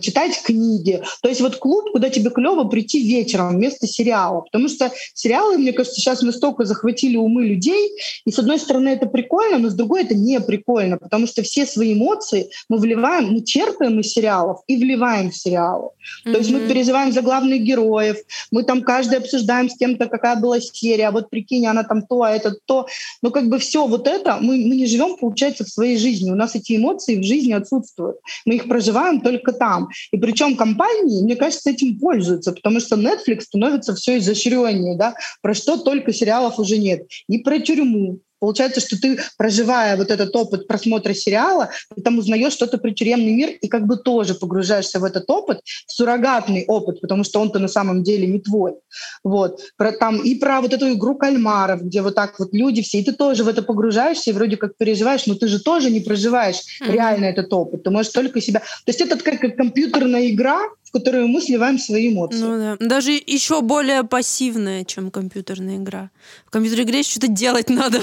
читать книги. То есть вот клуб, куда тебе клево прийти вечером вместо сериала. Потому что сериалы, мне кажется, сейчас настолько захватили умы людей. И с одной стороны это прикольно, но с другой это не прикольно, потому что все свои эмоции мы вливаем, мы черпаем из сериалов и вливаем в сериалы. Mm-hmm. То есть мы переживаем за главных героев, мы там каждый обсуждаем с кем-то, какая была серия, а вот прикинь, она там то, а это то. Но как бы все вот это, мы, мы не живем, получается, в своей жизни. У нас эти эмоции в жизни отсутствуют. Мы их проживаем только там. И причем компании, мне кажется, этим пользуются, потому что Netflix становится все изощреннее, да, про что только сериалов уже нет. И про тюрьму, Получается, что ты, проживая вот этот опыт просмотра сериала, ты там узнаешь что-то про тюремный мир и как бы тоже погружаешься в этот опыт, в суррогатный опыт, потому что он-то на самом деле не твой. Вот. Про, там, и про вот эту игру кальмаров, где вот так вот люди все, и ты тоже в это погружаешься и вроде как переживаешь, но ты же тоже не проживаешь mm-hmm. реально этот опыт. Ты можешь только себя... То есть это как, компьютерная игра, в которую мы сливаем свои эмоции. Ну да. Даже еще более пассивная, чем компьютерная игра. В компьютерной игре что-то делать надо.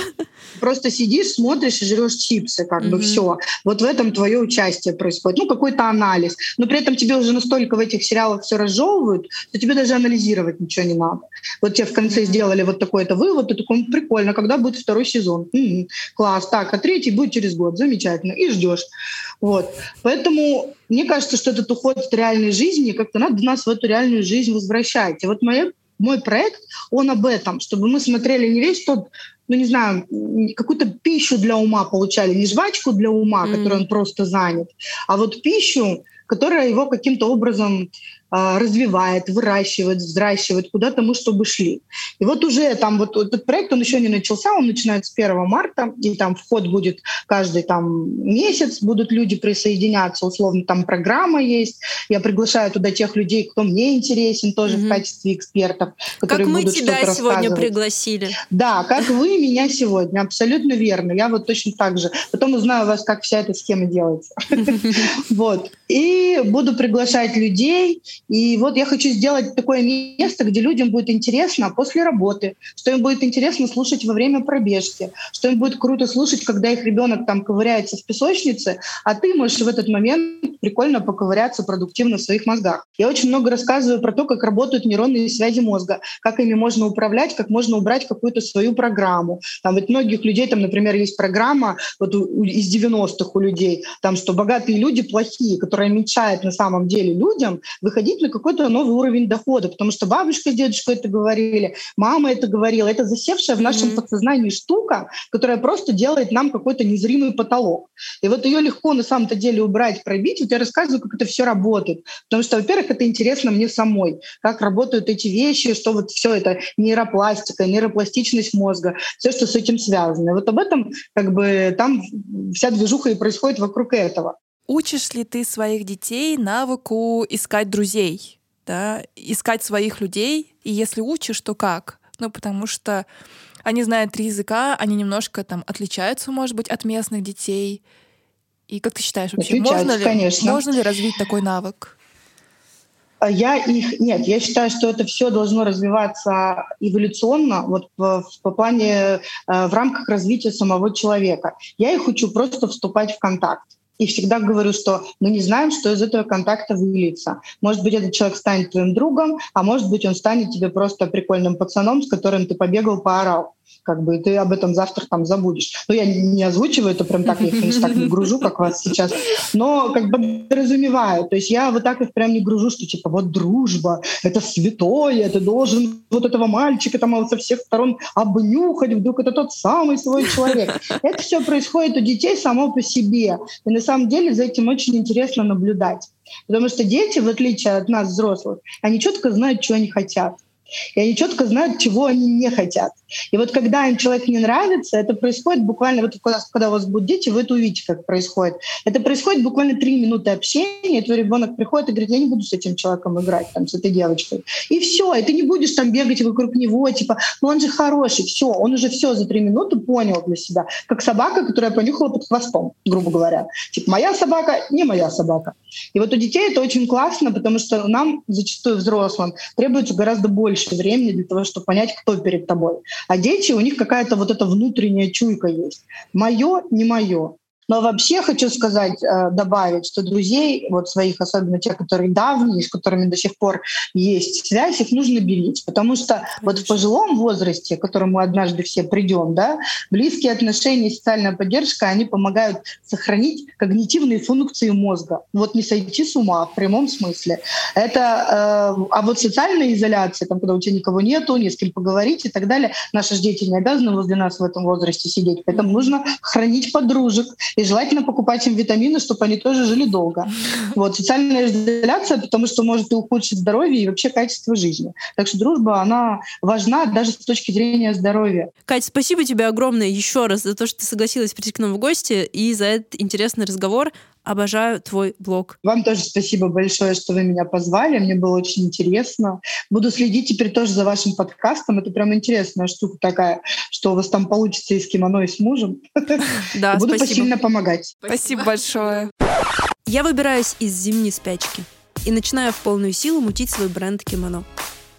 Просто сидишь, смотришь и жрешь чипсы, как mm-hmm. бы все. Вот в этом твое участие происходит. Ну, какой-то анализ. Но при этом тебе уже настолько в этих сериалах все разжевывают, что тебе даже анализировать ничего не надо. Вот тебе в конце сделали вот такой-то вывод, ты такой, прикольно, когда будет второй сезон? М-м, класс, так, а третий будет через год, замечательно, и ждешь. Вот. Поэтому мне кажется, что этот уход от реальной жизни, как-то надо нас в эту реальную жизнь возвращать. И вот моя мой проект, он об этом, чтобы мы смотрели не весь тот ну не знаю, какую-то пищу для ума получали, не жвачку для ума, mm. которой он просто занят, а вот пищу, которая его каким-то образом развивает, выращивает, взращивает, куда-то мы чтобы шли. И вот уже там вот этот проект, он еще не начался, он начинается с 1 марта, и там вход будет каждый там месяц, будут люди присоединяться, условно там программа есть, я приглашаю туда тех людей, кто мне интересен тоже mm-hmm. в качестве экспертов, которые как мы будут тебя сегодня пригласили. Да, как вы меня сегодня, абсолютно верно. Я вот точно так же. Потом узнаю у вас, как вся эта схема делается. Вот. И буду приглашать людей, и вот я хочу сделать такое место, где людям будет интересно после работы, что им будет интересно слушать во время пробежки, что им будет круто слушать, когда их ребенок там ковыряется в песочнице, а ты можешь в этот момент прикольно поковыряться продуктивно в своих мозгах. Я очень много рассказываю про то, как работают нейронные связи мозга, как ими можно управлять, как можно убрать какую-то свою программу. Там вот многих людей, там, например, есть программа вот из 90-х у людей, там, что богатые люди плохие, которая мечтает на самом деле людям выходить на какой-то новый уровень дохода, потому что бабушка с дедушкой это говорили, мама это говорила. Это засевшая в нашем mm-hmm. подсознании штука, которая просто делает нам какой-то незримый потолок. И вот ее легко на самом-то деле убрать, пробить. Вот я рассказываю, как это все работает. Потому что, во-первых, это интересно мне самой, как работают эти вещи, что вот все это нейропластика, нейропластичность мозга, все, что с этим связано. И вот об этом как бы там вся движуха и происходит вокруг этого. Учишь ли ты своих детей навыку искать друзей, да, искать своих людей? И если учишь, то как? Ну, потому что они знают три языка, они немножко там отличаются, может быть, от местных детей. И как ты считаешь вообще, можно ли, конечно. можно ли развить такой навык? А я их нет, я считаю, что это все должно развиваться эволюционно, вот по, по плане э, в рамках развития самого человека. Я их учу просто вступать в контакт и всегда говорю, что мы не знаем, что из этого контакта выльется. Может быть, этот человек станет твоим другом, а может быть, он станет тебе просто прикольным пацаном, с которым ты побегал, поорал как бы, и ты об этом завтра там забудешь. Ну, я не озвучиваю это прям так, я конечно, так не гружу, как вас сейчас, но как бы разумеваю. То есть я вот так их прям не гружу, что типа вот дружба, это святое, ты должен вот этого мальчика там со всех сторон обнюхать, вдруг это тот самый свой человек. Это все происходит у детей само по себе. И на самом деле за этим очень интересно наблюдать. Потому что дети, в отличие от нас, взрослых, они четко знают, что они хотят. И они четко знают, чего они не хотят. И вот когда им человек не нравится, это происходит буквально, вот когда, у вас будут дети, вы это увидите, как происходит. Это происходит буквально три минуты общения, и твой ребенок приходит и говорит, я не буду с этим человеком играть, там, с этой девочкой. И все, и ты не будешь там бегать вокруг него, типа, ну он же хороший, все, он уже все за три минуты понял для себя. Как собака, которая понюхала под хвостом, грубо говоря. Типа, моя собака, не моя собака. И вот у детей это очень классно, потому что нам, зачастую взрослым, требуется гораздо больше времени для того, чтобы понять, кто перед тобой. А дети, у них какая-то вот эта внутренняя чуйка есть. Мое, не мое. Но вообще хочу сказать, э, добавить, что друзей, вот своих, особенно тех, которые давние, с которыми до сих пор есть связь, их нужно беречь. Потому что вот в пожилом возрасте, к которому однажды все придем, да, близкие отношения, социальная поддержка, они помогают сохранить когнитивные функции мозга. Вот не сойти с ума в прямом смысле. Это, э, а вот социальная изоляция, там, когда у тебя никого нету, не с кем поговорить и так далее, наши же дети не обязаны возле нас в этом возрасте сидеть. Поэтому нужно хранить подружек и желательно покупать им витамины, чтобы они тоже жили долго. Вот, социальная изоляция, потому что может и ухудшить здоровье и вообще качество жизни. Так что дружба, она важна даже с точки зрения здоровья. Катя, спасибо тебе огромное еще раз за то, что ты согласилась прийти к нам в гости и за этот интересный разговор. Обожаю твой блог. Вам тоже спасибо большое, что вы меня позвали. Мне было очень интересно. Буду следить теперь тоже за вашим подкастом. Это прям интересная штука такая, что у вас там получится и с кимоно, и с мужем. Да, Буду спасибо. посильно помогать. Спасибо большое. Я выбираюсь из зимней спячки и начинаю в полную силу мутить свой бренд кимоно.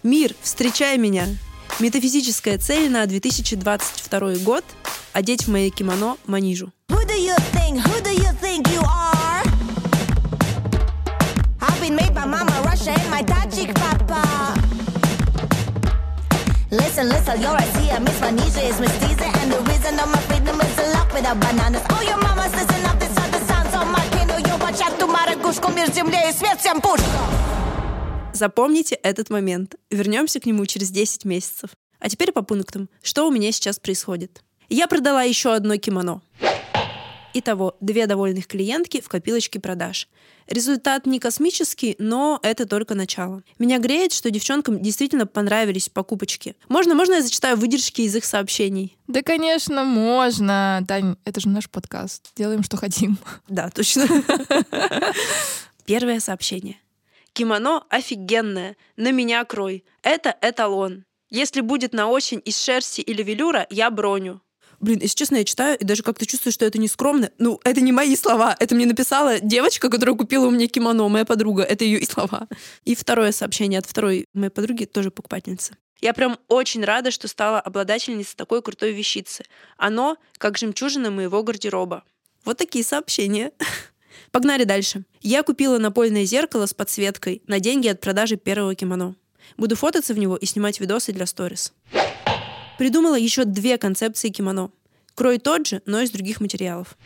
Мир, встречай меня! Метафизическая цель на 2022 год – одеть в мои кимоно манижу. You. Listen, listen, you're a seer. Miss Manisha is mestiza, and the reason of my is a. Oh, your mama's listen up, this are the sounds of my kino. You watch out to Марагушку, мир земле и свет всем пуш. Запомните этот момент. Вернемся к нему через 10 месяцев. А теперь по пунктам. Что у меня сейчас происходит? Я продала еще одно кимоно. Итого, две довольных клиентки в копилочке продаж. Результат не космический, но это только начало. Меня греет, что девчонкам действительно понравились покупочки. Можно, можно я зачитаю выдержки из их сообщений? Да, конечно, можно. Тань, это же наш подкаст. Делаем, что хотим. Да, точно. Первое сообщение. Кимоно офигенное. На меня крой. Это эталон. Если будет на осень из шерсти или велюра, я броню. Блин, если честно, я читаю и даже как-то чувствую, что это не скромно. Ну, это не мои слова. Это мне написала девочка, которая купила у меня кимоно, моя подруга. Это ее слова. И второе сообщение от второй моей подруги, тоже покупательницы. Я прям очень рада, что стала обладательницей такой крутой вещицы. Оно как жемчужина моего гардероба. Вот такие сообщения. Погнали дальше. Я купила напольное зеркало с подсветкой на деньги от продажи первого кимоно. Буду фототься в него и снимать видосы для сторис. Придумала еще две концепции кимоно. Крой тот же, но из других материалов.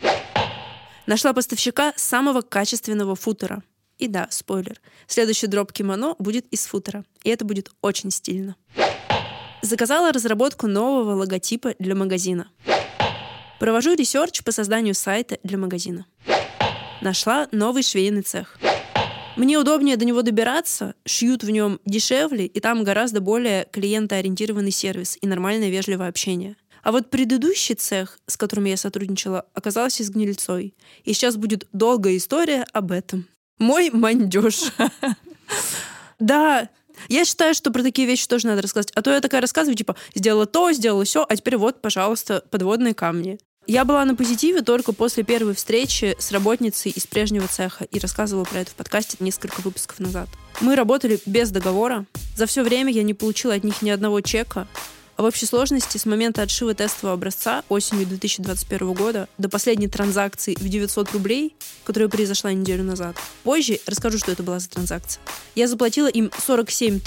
Нашла поставщика самого качественного футера. И да, спойлер, следующий дроп кимоно будет из футера. И это будет очень стильно. Заказала разработку нового логотипа для магазина. Провожу research по созданию сайта для магазина. Нашла новый швейный цех. Мне удобнее до него добираться, шьют в нем дешевле, и там гораздо более клиентоориентированный сервис и нормальное вежливое общение. А вот предыдущий цех, с которым я сотрудничала, оказался с гнильцой. И сейчас будет долгая история об этом. Мой мандеж. Да, я считаю, что про такие вещи тоже надо рассказать. А то я такая рассказываю, типа, сделала то, сделала все, а теперь вот, пожалуйста, подводные камни. Я была на позитиве только после первой встречи с работницей из прежнего цеха и рассказывала про это в подкасте несколько выпусков назад. Мы работали без договора. За все время я не получила от них ни одного чека. А в общей сложности с момента отшива тестового образца осенью 2021 года до последней транзакции в 900 рублей, которая произошла неделю назад. Позже расскажу, что это была за транзакция. Я заплатила им 47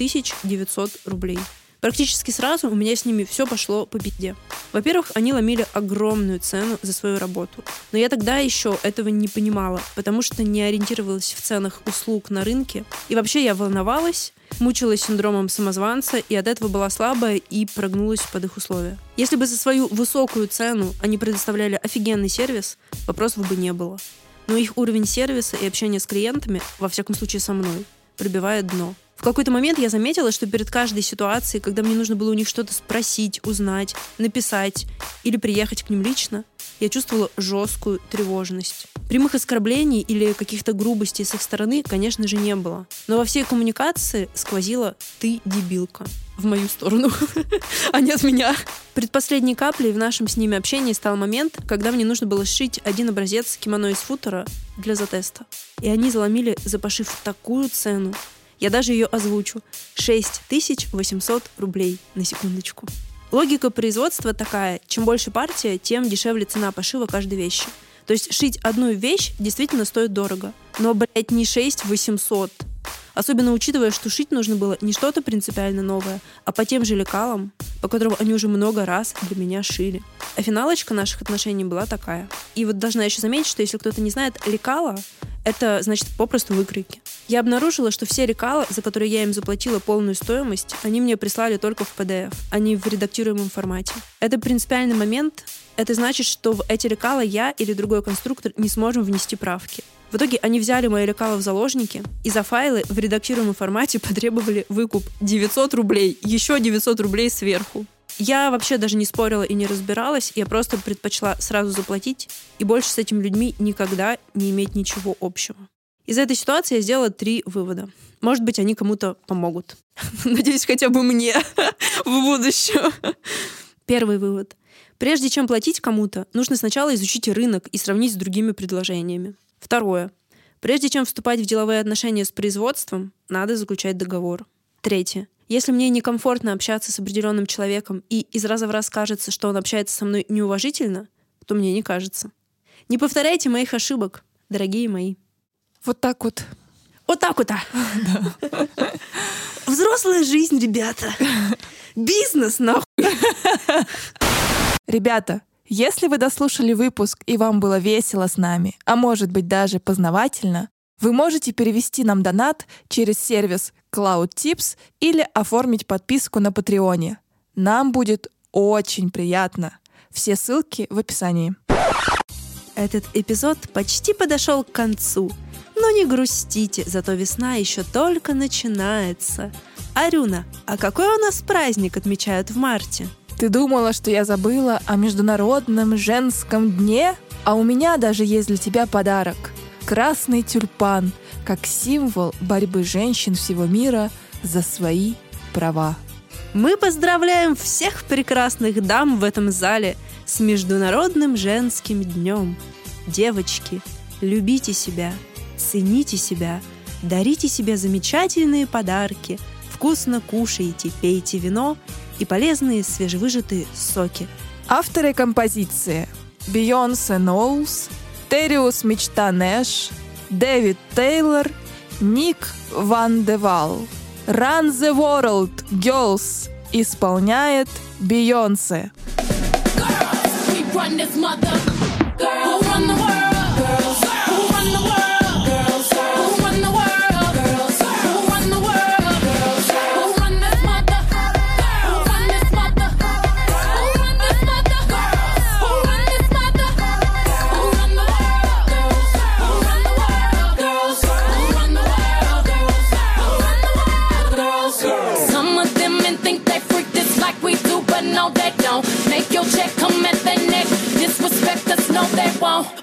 900 рублей. Практически сразу у меня с ними все пошло по беде. Во-первых, они ломили огромную цену за свою работу. Но я тогда еще этого не понимала, потому что не ориентировалась в ценах услуг на рынке. И вообще я волновалась, мучилась синдромом самозванца и от этого была слабая и прогнулась под их условия. Если бы за свою высокую цену они предоставляли офигенный сервис, вопросов бы не было. Но их уровень сервиса и общения с клиентами, во всяком случае со мной, пробивает дно. В какой-то момент я заметила, что перед каждой ситуацией, когда мне нужно было у них что-то спросить, узнать, написать или приехать к ним лично, я чувствовала жесткую тревожность. Прямых оскорблений или каких-то грубостей с их стороны, конечно же, не было. Но во всей коммуникации сквозила «ты дебилка» в мою сторону, а не от меня. Предпоследней каплей в нашем с ними общении стал момент, когда мне нужно было сшить один образец кимоно из футера для затеста. И они заломили за пошив такую цену. Я даже ее озвучу. 6800 рублей на секундочку. Логика производства такая. Чем больше партия, тем дешевле цена пошива каждой вещи. То есть шить одну вещь действительно стоит дорого. Но, блядь, не 6 800. Особенно учитывая, что шить нужно было не что-то принципиально новое, а по тем же лекалам, по которым они уже много раз для меня шили. А финалочка наших отношений была такая. И вот должна еще заметить, что если кто-то не знает, лекала — это значит попросту выкройки. Я обнаружила, что все лекала, за которые я им заплатила полную стоимость, они мне прислали только в PDF, а не в редактируемом формате. Это принципиальный момент. Это значит, что в эти лекала я или другой конструктор не сможем внести правки. В итоге они взяли мои лекала в заложники и за файлы в редактируемом формате потребовали выкуп 900 рублей, еще 900 рублей сверху. Я вообще даже не спорила и не разбиралась, я просто предпочла сразу заплатить и больше с этими людьми никогда не иметь ничего общего. Из этой ситуации я сделала три вывода. Может быть, они кому-то помогут. Надеюсь, хотя бы мне в будущем. Первый вывод. Прежде чем платить кому-то, нужно сначала изучить рынок и сравнить с другими предложениями. Второе. Прежде чем вступать в деловые отношения с производством, надо заключать договор. Третье. Если мне некомфортно общаться с определенным человеком и из раза в раз кажется, что он общается со мной неуважительно, то мне не кажется. Не повторяйте моих ошибок, дорогие мои. Вот так вот. Вот так вот. а. Взрослая жизнь, ребята. Бизнес, нахуй. Ребята, если вы дослушали выпуск и вам было весело с нами, а может быть даже познавательно, вы можете перевести нам донат через сервис Cloud Tips или оформить подписку на Патреоне. Нам будет очень приятно. Все ссылки в описании. Этот эпизод почти подошел к концу. Но не грустите, зато весна еще только начинается. Арюна, а какой у нас праздник отмечают в марте? Ты думала, что я забыла о Международном женском дне? А у меня даже есть для тебя подарок. Красный тюльпан, как символ борьбы женщин всего мира за свои права. Мы поздравляем всех прекрасных дам в этом зале с Международным женским днем. Девочки, любите себя, цените себя, дарите себе замечательные подарки, вкусно кушайте, пейте вино и полезные свежевыжатые соки. Авторы композиции Бейонсе Ноулс, Териус Мечта Нэш, Дэвид Тейлор, Ник Ван Де Валл. Run the World Girls исполняет Бейонсе. We run this mother. Your check come at their neck. Disrespect us, no, they won't.